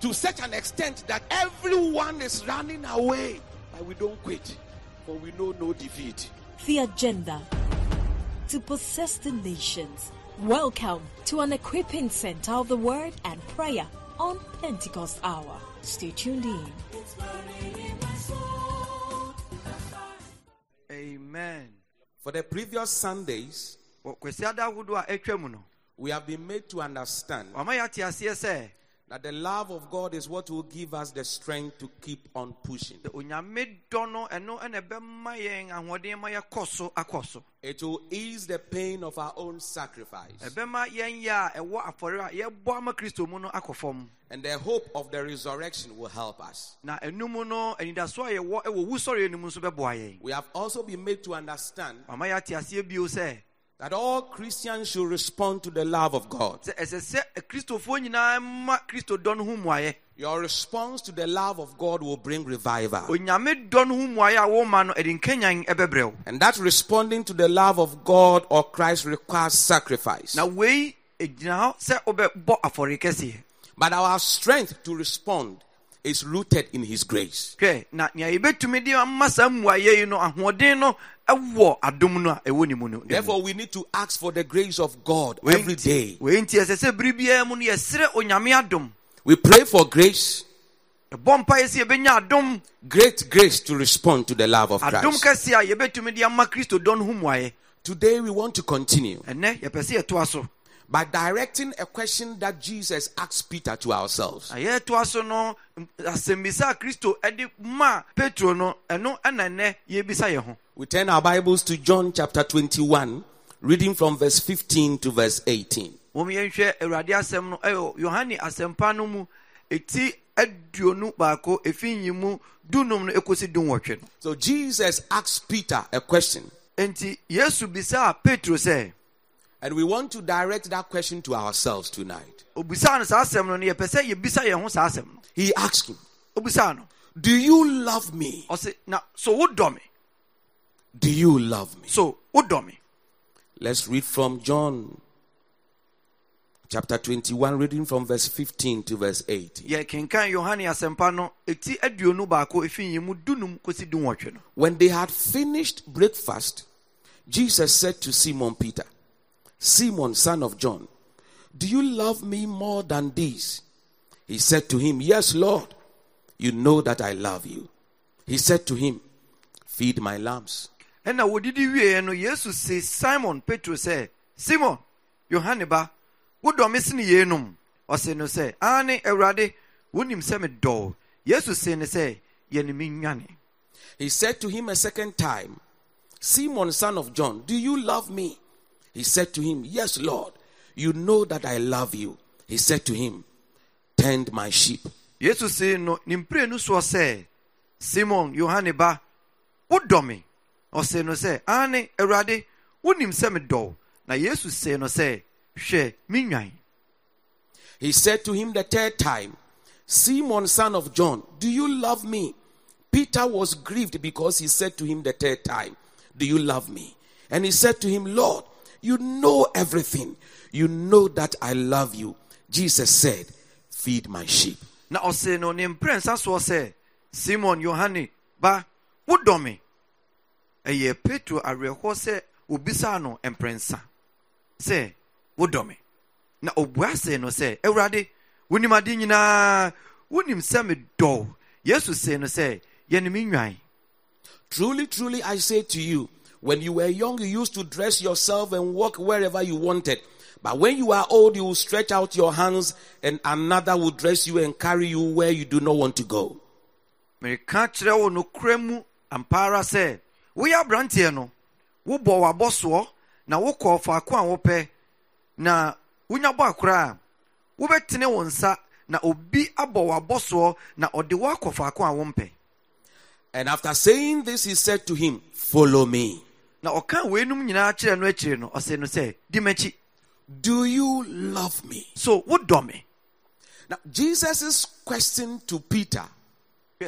to such an extent that everyone is running away. But we don't quit, for we know no defeat. The agenda to possess the nations. Welcome to an equipping center of the word and prayer on Pentecost Hour. Stay tuned in. amen For the previous Sundays, Wɔ kwasi ada ahodoɔ a atwa mu no we have been made to understand wama yɛate aseɛ sɛ that the love of God is what will give us the strength to keep on pushing. sɛ onyame dɔ no ɛno ɛna ɛbɛma yɛn ahoɔden ma yɛkɔ so akɔ so It will ease the pain of our own sacrifice. ɛbɛma yɛn yɛ a ɛwɔ afɔre a yɛbɔ ama kristo mu no akɔ fam And the hope of the resurrection will help us. na ɛnu mu no anidasoɔ a yɛwɔ ɛwɔ wusɔre no mu nso bɛboa yɛn We have also been made to understand wama yɛate aseɛ bio sɛ that all Christians should respond to the love of God. sɛ ɛsɛ sɛ kristofoɔ nyinaa ma kristo dɔ no ho mmuayɛ Your response to the love of God will bring revival. onyame dɔ no ho mmuayɛ a woma no ɛde nkanyan ɛbɛbrɛ wo And that responding to the love of God or Christ requires sacrifice. na wei ɛgyina hɔ sɛ wobɛbɔ afɔre kɛseɛ But our strength to respond is rooted in His grace. hwɛ na nea yɛbɛtumi de ama saa mmuayɛ yi no ahoɔden no ɛwɔ adom no a ɛwɔ ne mu no Therefore, we need to ask for the grace of God every day. wei nti ɛsɛ sɛ bere biara mu no yɛserɛ onyame adom. We pray for grace, ɛbɔ mpaeɛ sɛ yɛbɛnya adom. Great grace to respond to the love of adom Christ. kɛseɛ a yɛbɛtumi de ama kristo dɔ no ho mmuayɛ Today, we want to continue. Ɛnɛ yɛpɛ sɛ yɛtoa so by directing a question that Jesus asked Peter to ourselves. na yɛtoa so no m- asɛmmisa a kristo ɛde ma petro no ɛno ɛna nnɛ yɛbisa yɛn ho We turn our Bibles to John chapter 21, reading from verse 15 to verse 18. wɔm yɛnhwɛ awurade asɛm no ɛwɔ yohane asɛmpa no mu ɛti aduonu baako ɛfi nyi mu dunum no ɛkɔsi dunwɔtwe no So Jesus asked Peter a question, and we want to direct that question to ourselves tonight. obisaa no saa asɛm no no yɛpɛ sɛ yɛbisa yɛn ho saa asɛm no He asked him, Do you love me? so me Do you love me? so Let's read from John chapter 21, reading from verse 15 to verse 18. yɛkenkan yohane asɛmpa no ɛti aduonu baako ɛfi nyi mu dunum kɔsi dunwɔtwe no When they had finished breakfast, Jesus said to Simon Peter, Simon, son of John, do you love me more than these? He said to him, Yes, Lord, you know that I love you. He said to him, Feed my lambs. ɛna wodidi wieɛ no yesu se simon petro sɛ simon yohane ba wodɔ me sene yeinom ɔse no sɛ ane awurade wonim sɛ medɔ wo yesu se no sɛ yɛne me nwane He said to him a second time, Simon, son of John, do you love me? He said to him, Yes, Lord, you know that I love you. He said to him, Tend my sheep. yesu se no ne mprenu soɔ sɛ simon yohane ba wodɔ me ɔse no sɛ ane awurade wonim sɛ medɔ na yesu se no sɛ hwɛ me nwan He said to him the third time, Simon, son of John, do you love me? Peter was grieved because he said to him the third time, Do you love me? And he said to him, Lord, you know everything. You know that I love you. Jesus said, Feed my sheep. na ɔse no ne mprɛnsa soɔ sɛ simon yohane ba wodɔ me ɛyɛ petro awerɛhɔ sɛ obisaa no mprɛnsa sɛ wodɔ me na ɔbua sɛ no sɛ awurade wonim ade nyinaa wonim sɛ medɔ wo yesu se no sɛ yɛne me nwan Truly, truly, I say to you, When you were young, you used to dress yourself and walk wherever you wanted. But when you are old, you will stretch out your hands and another will dress you and carry you where you do not want to go. mereka kyerɛ wo nokorɛ mu ampa ara sɛ woyɛ aberanteɛ no wobɔ w'abɔsoɔ na wokɔ faako a wopɛ na wonya bɔ akora a wobɛtene wo nsa na obi abɔ w'abɔsoɔ na ɔde wo akɔ faako a wompɛ And after saying this, he said to him, Follow me. Na ɔka weinom nyinaa kyerɛ no akyire no ɔse no sɛ di m'akyi Do you love me? so wodɔ me Now, Jesus' question to Peter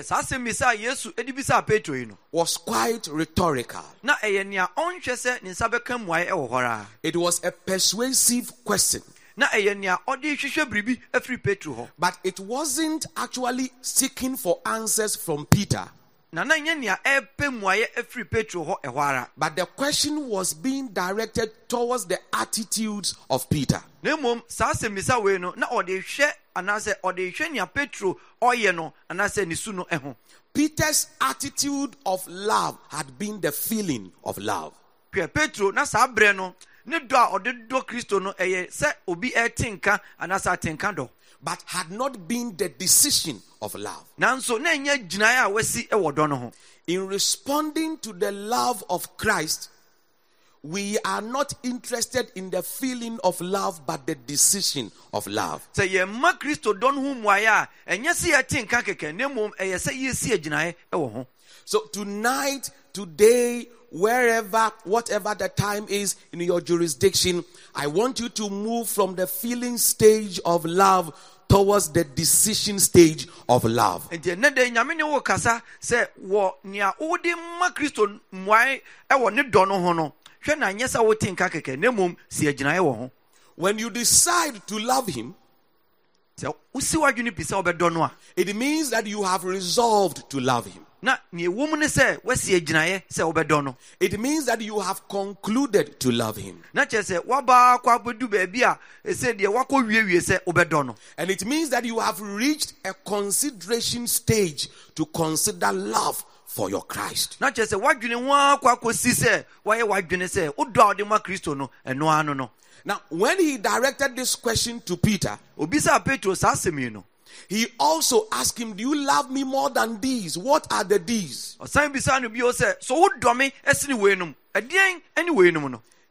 saa asɛm a yesu de bisaa petro yi no was quite rhetorical. na ɛyɛ nea ɔnhwɛ sɛ ne nsa bɛka mmuaeɛ ɛwɔ hɔ ara It was a persuasive question, na ɛyɛ nea ɔde hwehwɛ biribi afiri petro hɔ but it wasn't actually seeking for answers from Peter. Na na nyɛ nea ɛrepɛ mmuaeɛ afiri petro hɔ ɛhɔ ara But the question was being directed towards the attitudes of Peter. na mmom saa asɛmmisa wei no na ɔde hwɛ anaasɛ ɔde hwɛ nea petro ɔyɛ no anaasɛ ne su no ho Peter's attitude of love had been the feeling of love. hwɛ petro na saa berɛ no ne dɔ a ɔde dɔ kristo no ɛyɛ sɛ obi ɛte nka anaasɛ atenka dɔ but had not been the decision of love. nanso na ɛnyɛ gyinaeɛ a wasi ɛwɔ dɔ no ho In responding to the love of Christ, we are not interested in the feeling of love, but the decision of love. sɛ yɛmma kristo dɔ no ho mmuaeɛ a ɛnyɛ sɛ yɛte nka kɛkɛ na mmom ɛyɛ sɛ yɛsi agyinaeɛ ɛwɔ ho So tonight, today, wherever, whatever the time is in your jurisdiction, I want you to move from the feeling stage of love towards the decision stage of love. nti ɛnɛ dɛ nyame ne wo kasa sɛ wɔ nea wode ma kristo mmuae ɛwɔ ne dɔ no ho no hwɛ na nyɛ sɛ wote nka kɛkɛ na mmom si agyinaeɛ wɔ ho When you decide to love him, it means that you have resolved to love him. na nea ɛwɔ mu ne sɛ woasi agyinaeɛ sɛ wobɛdɔ no It means that you have concluded to love him. na kyerɛ sɛ woabaa kɔ abɛdu baabi a ɛsɛ deɛ woakɔ wiewie sɛ wobɛdɔ no And it means that you have reached a consideration stage to consider love for your Christ. na kyerɛ sɛ woadwene ho a kɔ akɔsi sɛ woayɛ w'adwene sɛ wodɔ a wode ma kristo no ɛno ara no no Now, when he directed this question to Peter, obisaa petro saa asɛm he also asked him, Do you love me more than these? What are the these?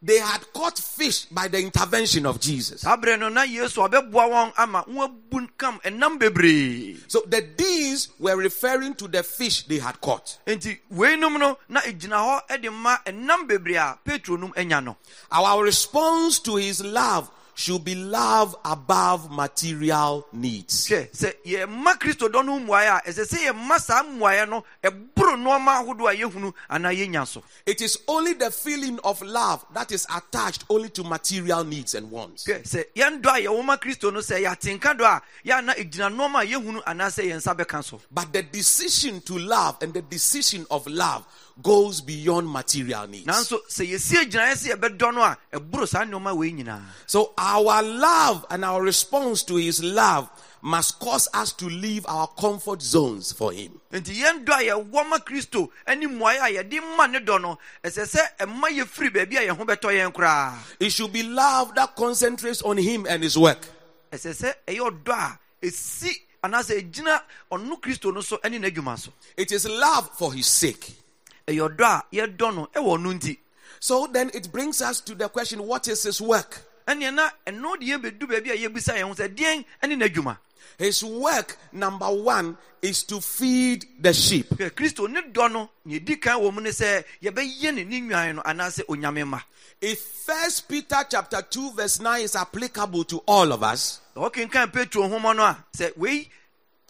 Ɔsan bisaa no bio sɛ so wodɔ me ɛsene weinom ɛdeɛn ɛne weinom no They had caught fish by the intervention of Jesus. saa berɛ no na yesu ɔbɛboa wɔn ama wɔabu kam ɛnam bebree So the these were referring to the fish they had caught. enti weinom no na ɛgyina hɔ de ma ɛnam bebree a petro nom anya no Our response to his love should be love above material needs. Hwɛ sɛ yɛma kristo dɔ no ho mmuaeɛ a ɛsɛ sɛ yɛma saa mmuaeɛ no ɛboro nnoɔma ahodoɔ a yɛhunu anaa yɛnya so It is only the feeling of love that is attached only to material needs and wants. hwɛ sɛ yɛn dɔ a yɛwɔ ma kristo no sɛ yɛatenka dɔ a yɛana ɛgyina nnoɔma a yɛhunu anaasɛ yɛn nsa bɛka so But the decision to love and the decision of love goes beyond material needs. nanso sɛ yɛsi agyinaeɛ sɛ yɛbɛdɔ no a ɛboro saa nneɔma wei nyinaa So our love and our response to his love must cause us to leave our comfort zones for him. nti yɛn dɔ a yɛwɔ ma kristo ne mmuaeɛ a yɛde ma ne dɔ no ɛsɛ sɛ ɛma yɛfiri baabi a yɛn ho bɛtɔ yɛn koraa It should be love that concentrates on him and his work. ɛsɛ sɛ ɛyɛ ɔdɔ a ɛsi anaasɛ ɛgyina ɔno kristo no so ne n'adwuma so It is love for his sake. ɛyɛ ɔdɔ a yɛdɔ no ɛwɔ ɔno nti So then it brings us to the question what is his work? ɛneɛ na ɛno de yɛbɛdu baabi a yɛbisa yɛn ho sɛ deɛn ne n'adwuma His work, number one, is to feed the sheep. hwɛ kristo ne dɔ no nea ɛdi kan wɔ mu ne sɛ yɛbɛyɛ ne ne nnwan no anaasɛ onyame ma If First Peter chapter 2, verse 9 is applicable to all of us, sɛ wɔkenkan petro nhoma no a sɛ wei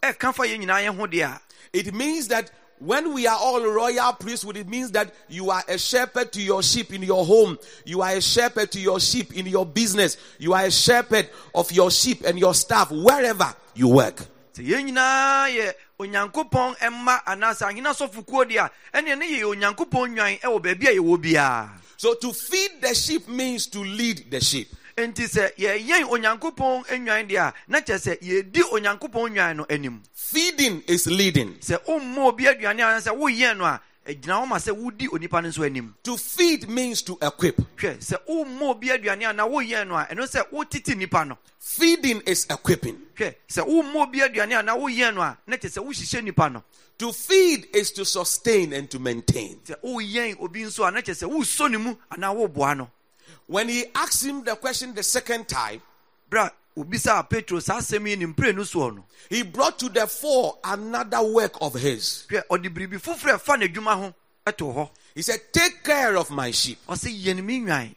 ɛka fa yɛn nyinaa yɛn ho deɛ a it means that when we are all royal priesthood, it means that you are a shepherd to your sheep in your home. You are a shepherd to your sheep in your business. You are a shepherd of your sheep and your staff wherever you work. yɛn nyinaa yɛ onyankopɔn mma anaasɛ ahena sɔfokuo deɛ a ɛneɛ ne yɛyɛ onyankopɔn nnwan ɛwɔ baabi a yɛwɔ biara So to feed the sheep means to lead the sheep. Enti sɛ yɛyɛn onyankopɔn deɛ a na kyerɛ sɛ yɛdi onyankopɔn no anim Feeding is leading. sɛ womma obi aduane a sɛ woyɛn no a ɛgyina hɔ ma sɛ wodi onipa no nso anim To feed means to equip. hwɛ sɛ womma obi aduane a na woyɛn no a ɛno sɛ wotete nipa no Feeding is equipping. hwɛ sɛ womma obi aduane a na woyɛn no a na sɛ wohyehyɛ nipa no To feed is to sustain and to maintain. sɛ woyɛn obi nso a na kyɛ sɛ wosɔ ne mu anaa woboa no When he asked him the question the second time, obisaa petro saa asɛm yi ne mprenu soɔ no he brought to the fore another work of his. hwɛ ɔde biribi foforɔ ɛfa n'adwuma ho ɛto hɔ He said, Take care of my sheep. ɔsɛ yɛn me nwan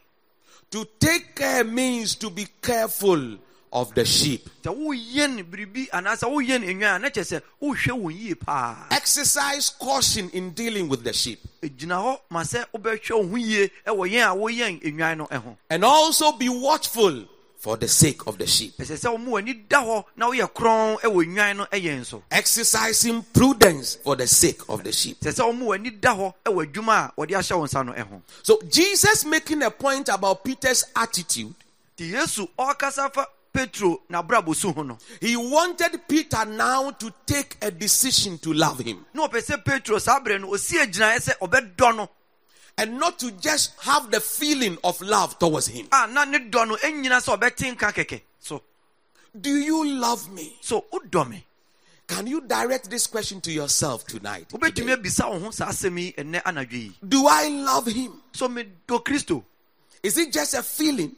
To take care means to be careful of the sheep. sɛ woyɛn biribi anaasɛ woyɛn enwan a na kyɛ sɛ wohwɛ wɔn yie paa Exercise caution in dealing with the sheep. gyina hɔ ma sɛ wobɛhwɛ wo ho yie ɛwɔ yɛn a woyɛn enwan no ho And also be watchful for the sake of the sheep. ɛsɛ sɛ wo mu w'ani da hɔ na woyɛ krɔn ɛwɔ enwan no ɛyɛn so Exercising prudence for the sake of the sheep. sɛ sɛ wo mu w'ani da hɔ ɛwɔ adwuma a wɔde ahyɛ wo nsa no ho So Jesus making a point about Peter's attitude. Nti yesu ɔrekasa fa petro n'abrabɔ su ho no He wanted Peter now to take a decision to love him na ɔpɛ sɛ petro saa berɛ no ɔsi agyinaeɛ sɛ ɔbɛdɔ and not to just have the feeling of love towards him. a na ne dɔ no ɛnyina sɛ ɔbɛte nka so Do you love me? so me Can you direct this question to yourself tonight? today? abisa wo ho saa asɛm yi ɛnnɛ anadwo yi Do I love him? so medɔ kristo Is it just a feeling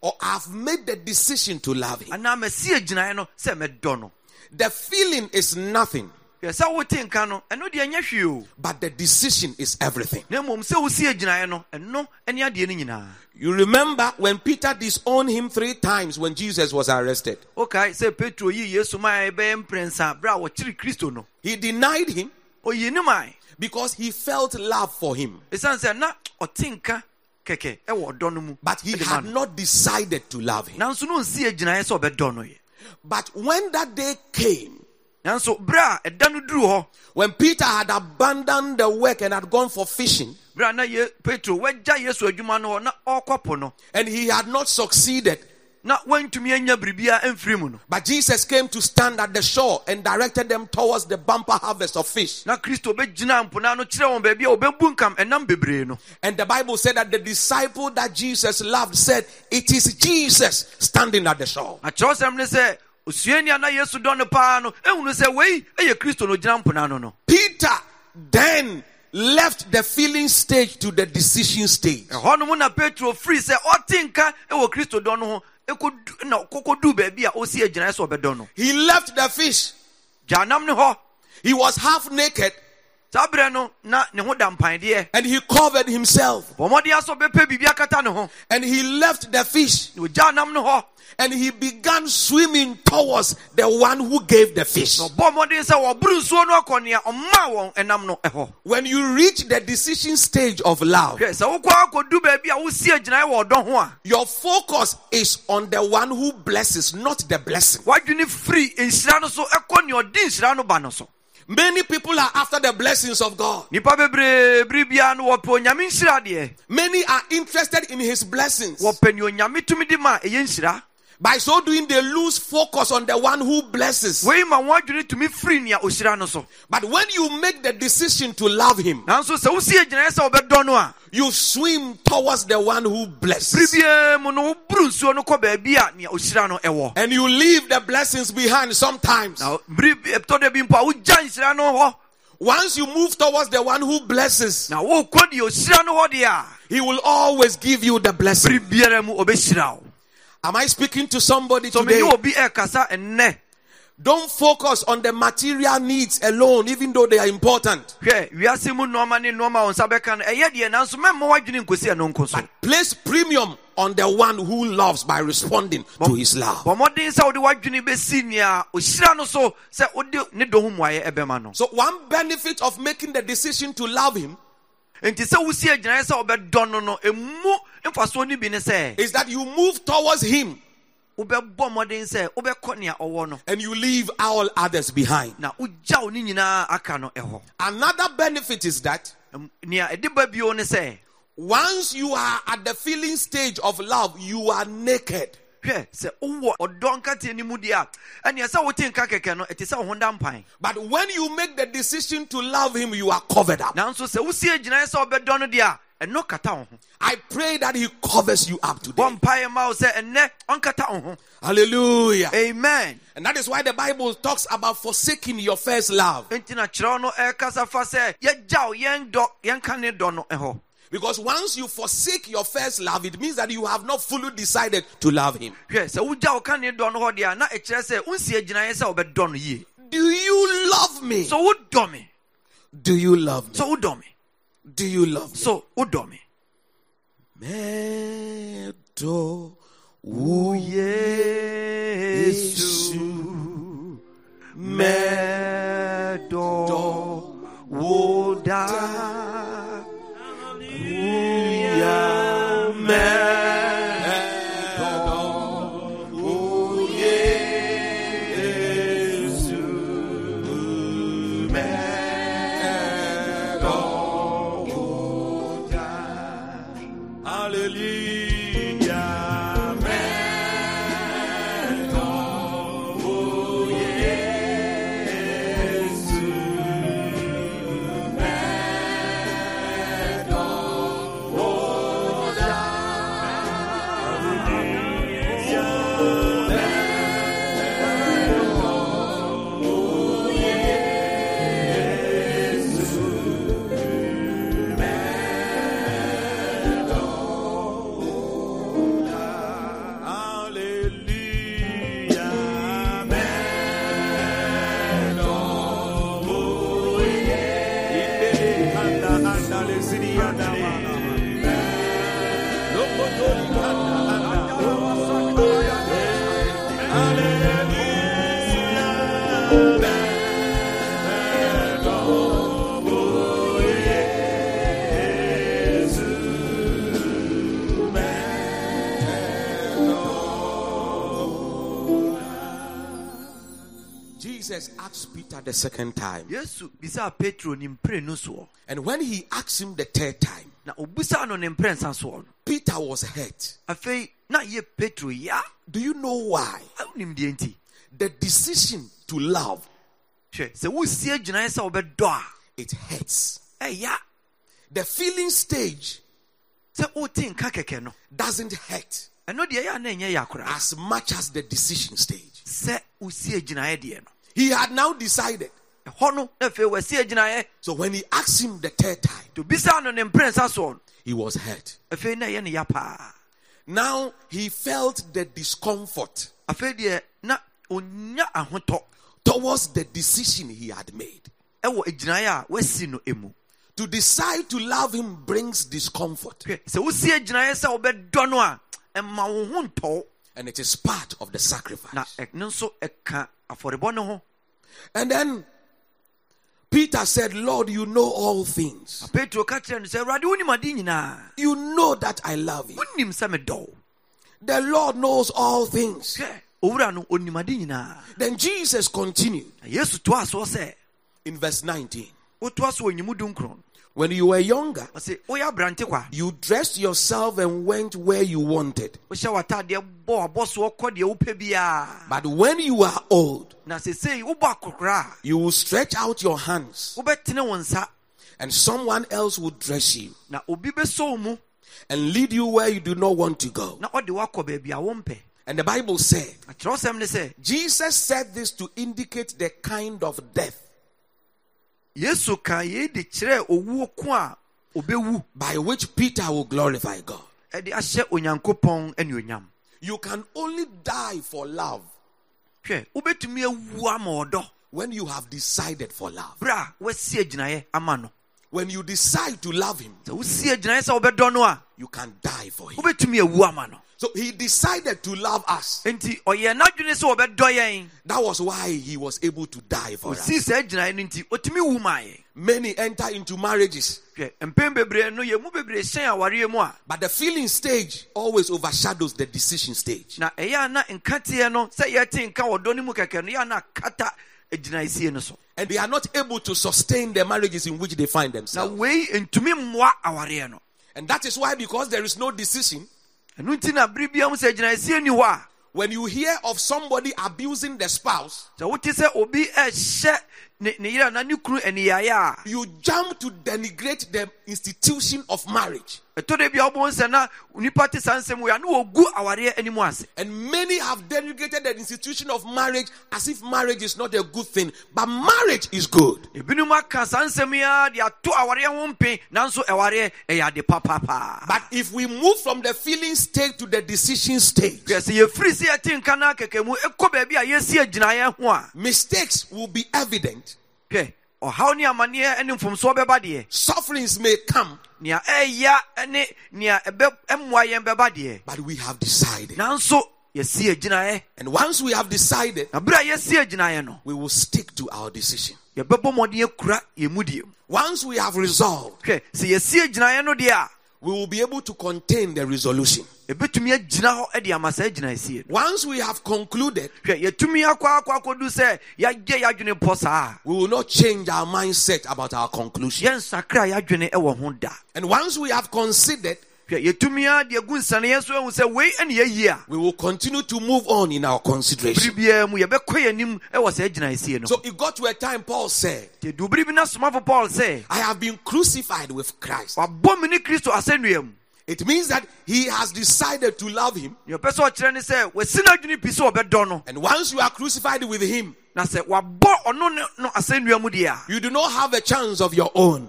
or I've made the decision to love him? anaa masi agyinaeɛ no sɛ mɛdɔ no. The feeling is nothing, yɛ sɛ wote nka no ɛno deɛ ɛnyɛ hwee o. But the decision is everything. na mmom sɛ wosi agyinaeɛ no ɛno ne adeɛ no nyinaa. You remember when Peter disowned him three times when Jesus was arrested? Okay, sɛ petro yi yesu ma a ɛbɛyɛ mprɛnsa berɛ a kristo no. He denied him ɔyi ne mae. because he felt love for him, ɛsiane sɛ na ɔte nka kɛkɛ ɛwɔ ɔdɔ no mu but he had not decided to love him. nanso no ɔnsi agyinaeɛ sɛ ɔbɛdɔ no yɛ But when that day came, nanso berɛ a ɛda no duru hɔ when Peter had abandoned the work and had gone for fishing, berɛ a na ye, petro wagya yesu adwuma no hɔ na ɔrekɔ po no and he had not succeeded, na wantumi anya biribia amfiri mu but Jesus came to stand at the shore and directed them towards the bumper harvest of fish. na kristo bɛgyina mpona no kyerɛ wɔn baabi a wɔbɛbu nkam ɛnam bebree no And the Bible said that the disciple that Jesus loved said, It is Jesus standing at the shore. na kyerɛwsɛm ne sɛ osuani a na yesu dɔ no paa no ehunu sɛ wei ɛyɛ kristo no ogyina mpona no no Peter then left the feeling stage to the decision stage. Ɛhɔ nom na petro firi sɛ ɔte nka wɔ kristo dɔ no ho ɛkɔdu- na kɔkɔduu baabi a ɔsi agyinaeɛ sɛ ɔbɛdɔ no He left the fish. He was half naked saa berɛ no na ne ho da mpandeɛ and he covered himself. bɔ mmɔden asɔ bɛpɛ biribi akata ne ho And he left the fish na ogyaa nam ne hɔ and he began swimming towards the one who gave the fish. na ɔbɔ mmɔden sɛ wɔboro nsuo no akɔ nea ɔmaa wɔn ɛnam no ɛhɔ When you reach the decision stage of love, hwɛ sɛ wokɔ akɔdu baabi a wosi agyinaeɛ wɔ ɔdɔ ho a your focus is on the one who blesses, not the blessing. Wadwene firi nhyira no so ɛkɔ nea ɔde nhyira no ba no so Many people are after the blessings of God. nipa bebree bere biara no wɔpɛ onyame nhyira deɛ Many are interested in his blessings. Wɔpɛ nea onyame tumi de ma a ɛyɛ nhyira By so doing, they lose focus on the one who blesses. wei ma wɔn adwene tumi firi nea ohyira no so But when you make the decision to love him, nanso sɛ wosi agyinaeɛ sɛ wobɛdɔ no a you swim towards the one who blesses. biara mu no woboro nsuo no kɔ baabi a nea ohyira no ɛwɔ And you leave the blessings behind sometimes. na bere bi- ɛtɔ da bi mpo a wogya nhyira no hɔ Once you move towards the one who blesses, na wokɔ deɛ ohyira no hɔ deɛ a he will always give you the blessing. Am I speaking to somebody so today? mene obi ɛkasa ɛnnɛ Don't focus on the material needs alone, even though they are important. hwɛ wiase mu nneɔma ne nneɔma a wo nsa bɛka no ɛyɛ deɛ nanso mɛmma woadwene nkɔsi ɛno nko so Place premium on the one who loves by responding to his love. bɔ mmɔden sɛ wode woadwene bɛsi nea ohyira no so sɛ wode ne dɔ ho mmuayɛ ɛbɛma no So, one benefit of making the decision to love him enti sɛ wosi agyinaeɛ sɛ wobɛdɔ no no ɛmu mfasoɔ no bi ne sɛ is that you move towards him wobɛbɔ mmɔden sɛ wobɛkɔ nea ɔwɔ no and you leave all others behind. na wogya wo ne nyinaa aka no ɛhɔ Another benefit is that nea ɛde ba bio ne sɛ once you are at the feeling stage of love, you are naked. Hwɛ sɛ wowɔ ɔdɔ nkateɛ no mu deɛ a ɛneɛ sɛ wote nka kɛkɛ no ɛte sɛ wo ho da mpan But when you make the decision to love him, you are covered up. nanso sɛ wosie gyinaeɛ sɛ wobɛdɔ no deɛ a ɛno kata wo ho I pray that he covers you up today. bɔ ma wo sɛ ɛnnɛ ɔnkata wo ho Hallelujah. amen And that is why the Bible talks about forsaking your first love. enti na kyerɛw no ɛkasa fa sɛ yɛgyaw yɛn dɔ yɛnka ne dɔ no ɛhɔ Because once you forsake your first love, it means that you have not fully decided to love him. hwɛ sɛ wogya wo ka ne dɔ no hɔ deɛ a na ɛkyerɛ sɛ wonsie gyinaeɛ sɛ wobɛdɔ no yie Do you love me? so wodɔ me Do you love me? so wodɔ me Do you love me? so wodɔ me Medo Yesu Medo woda the second time. yesu bisaa petro mprenu soɔ And when he asked him the third time, na obisaa no ne mprɛnsa soɔ no Peter was hurt. afei na yɛ petro ya Do you know why? wonim deɛ nti The decision to love, hwɛ sɛ wosie gyinaeɛ sɛ wobɛdɔ a it hurts. ɛya The feeling stage sɛ wote nka kɛkɛ no doesn't hurt ɛno deɛ yɛ a na ɛnyɛ yɛ as much as the decision stage. sɛ wosie gyinaeɛ deɛ no He had now decided. ɛhɔ no na afei wasie gyinaeɛ So when he asked him the third time, nti obisaa no ne mprɛnsa soɔ no he was hurt. afei na ɛyɛ ne ya paa Now he felt the discomfort afei deɛ na onya ahotɔ towards the decision he had made. ɛwɔ gyinaeɛ a wasi no emu To decide to love him brings discomfort, hwɛ sɛ wosie gyinaeɛ sɛ wobɛdɔ no a ɛma wo ho ntɔw and it is part of the sacrifice. ɛno nso ɛka afɔrebɔ no ho And then Peter said, Lord, you know all things. petro ka kyerɛ no sɛ awurade wonim ade nyinaa You know that I love you. wonim sɛ medɔ wo The Lord knows all things. hwɛ owura no onim ade nyinaa Then Jesus continued na yesu toa in verse 19. Wotoa so wɔ nyimu dunkron When you were younger, ɔse woyɛ aberante kwa? you dressed yourself and went where you wanted. wohyɛ w'atadeɛ bɔ wabɔsoɔ kɔ deɛ wopɛ biaa But when you are old, na sesei wobɔ akɔkora a you will stretch out your hands, wobɛtene wo nsa. and someone else will dress you na obi bɛsɔ wo mu. and lead you where you do not want to go. na ɔde woakɔ baabi a wompɛ. And the Bible said, na kyerɛwsɛm ne sɛ Jesus said this to indicate the kind of death yesu ka yei de kyerɛ owuo ko a obɛwu by which Peter will glorify God. ɛde ahyɛ onyankopɔn anuonyam You can only die for love hwɛ wobɛtumi awu ama ɔdɔ when you have decided for love. berɛ a woasie gyinaeɛ ama no When you decide to love him, sɛ wosie gyinaeɛ sɛ wobɛdɔ no a you can die for him. wobɛtumi awu ama no So he decided to love us. enti ɔyɛ n'adwene sɛ wɔbɛdɔ yɛn That was why he was able to die for us. osii saa gyinaeɛ no nti ɔtumi wu maa yɛn Many enter into marriages, hwɛ mpɛn bebree no yɛn mu bebree hyɛn awareɛ mu a but the feeling stage always overshadows the decision stage. na ɛyɛ a na nkateɛ no sɛ yɛte nka wɔ dɔ no mu kɛkɛ no yɛ a na kata agyinaesie no so And they are not able to sustain the marriages in which they find themselves. wei ntumi mmoa awareɛ no And that is why, because there is no decision, ɛno nti na bere bia sɛ agyinaesie ni hɔ a when you hear of somebody abusing the spouse, sɛ wote sɛ obi ɛhyɛ ne ne yere na ne kunu aniyaeɛ a you jump to denigrate the institution of marriage. ɛtɔ da bi a wobɛhu sɛ na nnipa te saa nsɛm wei a ne wɔgu awareɛ anim ase And many have denigrated the institution of marriage as if marriage is not a good thing. But marriage is good. But if we move from the feeling state to the decision stage, hwɛ sɛ yɛfiri sɛ yɛte nka no akɛkɛ mu ɛkɔ baabi a yɛsi agyinaeɛ ho a mistakes will be evident. Hwɛ ɔhaw ne amanneɛ ne mfomsoɔ bɛba deɛ Sufferings may come, nea ɛya ne nea ɛmmoa yɛn bɛba deɛ but we have decided. nanso yɛsi agyinaeɛ And once we have decided, na berɛ a yɛsi agyinaeɛ no we will stick to our decision. yɛbɛbɔ mmɔden akura yɛn mu mu Once we have resolved, hwɛ sɛ yɛsi agyinaeɛ no deɛ a we will be able to contain the resolution. ɛbɛtumi agyina hɔ de ama saa agyinaesie no Once we have concluded, we will not change our mindset about our conclusion. yɛnsakra yɛadwene wɔ ho da And once we have considered, hwɛ yɛtumi a de agu nsaneɛ so ahu sɛ wei ɛne yɛyie a we will continue to move on in our consideration. biara mu yɛbɛkɔ yɛnim wɔ saa agyinaesie no So it got to a time Paul said, nti dubere bi na somafo paul sɛ I have been crucified with Christ. wabɔ me ne kristo asɛnnua mu It means that he has decided to love him. deɛ ɔpɛ sɛ ɔkyerɛ ne sɛ wasi no adwene pi sɛ ɔbɛdɔ no And once you are crucified with him, na sɛ wabɔ ɔno ne no asɛnnua mu deɛ a you do not have a chance of your own.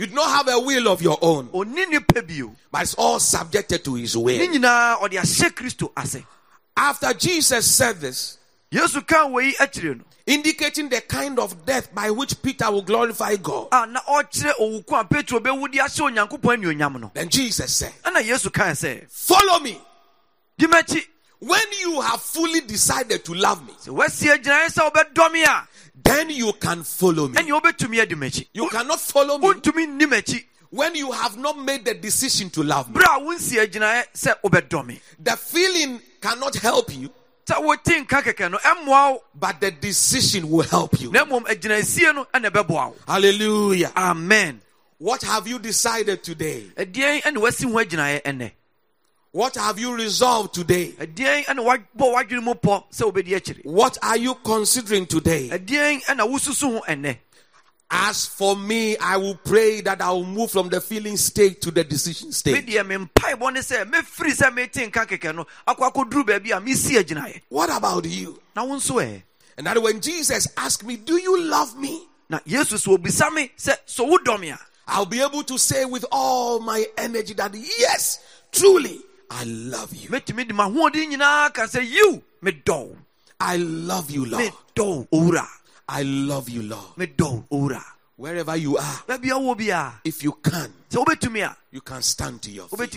Ɔne ne ho bio You do not have a will of your own, ɔne ne pɛ but it's all subjected to his will. nyinaa ɔde ahyɛ kristo ase After Jesus said this, yesu ka wei akyire no. indicating the kind of death by which Peter will glorify God, a na ɔkyerɛ owu ko a petro bɛwu de ahyɛ onyankopɔn anuonyam no. Then Jesus said, ɛna yesu kae sɛ Follow me. When you have fully decided to love me, sɛ woasi agyinaeɛ sɛ me a then you can follow me. ɛne wobɛtumi adi m'akyi You cannot follow me wontumi nni m'akyi when you have not made the decision to love me. berɛ a wonsi agyinaeɛ sɛ The feeling cannot help you, sɛ wote nka kɛkɛ no ɛmmoa wo but the decision will help you. na mmom agyinaesie no ɛna ɛbɛboa wo Hallelujah. amen What have you decided today? What have you resolved today? ɛdeɛn ɛne wabɔ w'adwene mu pɔ sɛ wobɛdi akyiri What are you considering today? ɛdeɛn ɛna wosusu ho ɛnɛ As for me, I will pray that I will move from the feeling state to the decision state. deɛ me mpaebɔ ne sɛ mɛfiri sɛ mete nka kɛkɛ no akɔ akɔduru baabi a mesi agyinaeɛ What about you? na wo nso ɛ And that when Jesus asked me, Do you love me? na yesu sɛ obisa me sɛ so wodɔ me a I'll be able to say with all my energy that yes, truly, I love you. mɛtumi de mahoɔden nyinaa ka sɛ yiw medɔ wo I love you, Lord. medɔ wo owura I love you, Lord. medɔ wo owura Wherever you are, a wɔ bi a if you can, sɛ wobɛtumi a you can stand to your feet.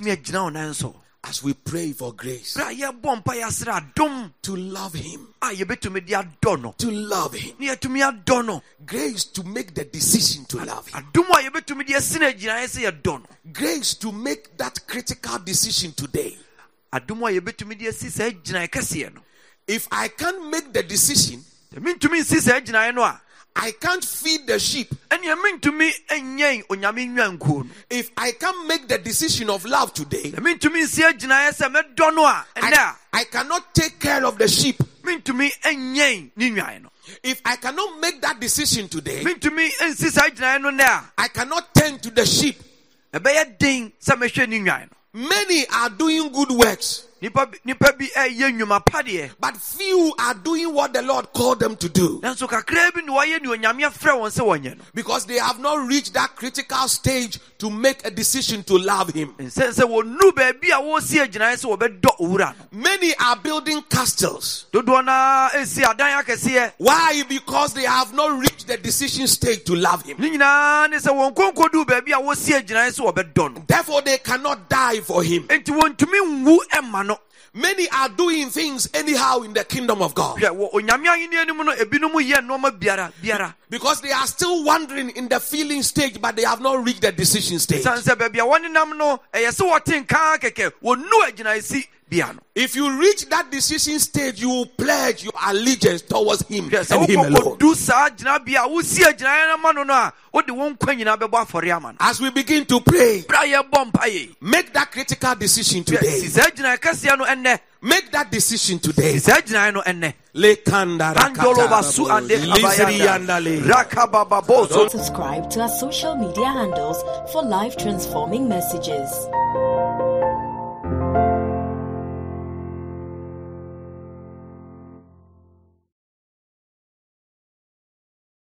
Wobɛtumi agyina wo nan so As we pray for grace berɛ a yɛbɔ mpa yɛasrɛ adom to love Him, a yɛbɛtumi de adɔ no. to love Him, ne yɛtumi adɔ no. Grace to make the decision to love Him, adom a yɛbɛtumi de asi no agyinaeɛ sɛ yɛdɔ no. Grace to make that critical decision today. adom a yɛbɛtumi de asi saa gyinaeɛ kɛseɛ no. If I can't make the decision, sɛ mentumi nsi saa gyinaeɛ no a I can't feed the sheep. ɛneɛ mentumi nyɛn onyame nnwankuo no If I can't make the decision of love today, I, mentumi nsi agyinaeɛ sɛ mɛdɔ no a ɛnɛ I, cannot take care of the sheep. mentumi nyɛn ne nnwan no If I cannot make that decision today, mentumi nsi saa gyinaeɛ no nɛ a I cannot tend to the sheep. ɛbɛyɛ den sɛ mɛhwɛ ne nnwan no Many are doing good works, nipa bi nipa bi eh, ɛyɛ nnwuma pa deɛ but few are doing what the Lord called them to do nanso kakraa bi na wɔayɛ ne onyame afrɛ wɔn sɛ wɔnyɛ no because they have not reached that critical stage to make a decision to love Him. ɛnsɛn sɛ wɔnu baabi a wɔresi agyinaeɛ sɛ wɔbɛdɔ owura no Many are building castles. dodoɔ naa esi adan akɛseɛ Why? Because they have not reached the decision stage to love Him. ne nyinaa ne sɛ wɔn konkodu baabi a wɔsi agyinaeɛ sɛ wɔbɛdɔ no Therefore, they cannot die for Him. Enti wɔntumi nwu ɛma no Many are doing things anyhow in the kingdom of God. Hwɛ wɔ onyame ahenni anim no ebinom yɛ nneɛma biara biara. Because they are still wandering in the feeling stage, but they have not reached the decision stage. San sɛ baabi a wɔnenam no ɛyɛ sɛ wɔte nkaa kɛkɛ wɔnu agyinaesi bia no If you reach that decision stage, you will pledge your allegiance towards Him. Hwɛ sɛ and Him alone. wokɔkɔdu saa gyinabea a wosi agyinaeɛ no ma no no a wode wo nkwa nyinaa bɛbɔ afɔre ama no As we begin to pray, berɛ a yɛbɔ mpayɛ make that critical decision today. saa gyinaeɛ kɛseɛ no Make that decision today. Subscribe to our social media handles for life transforming messages.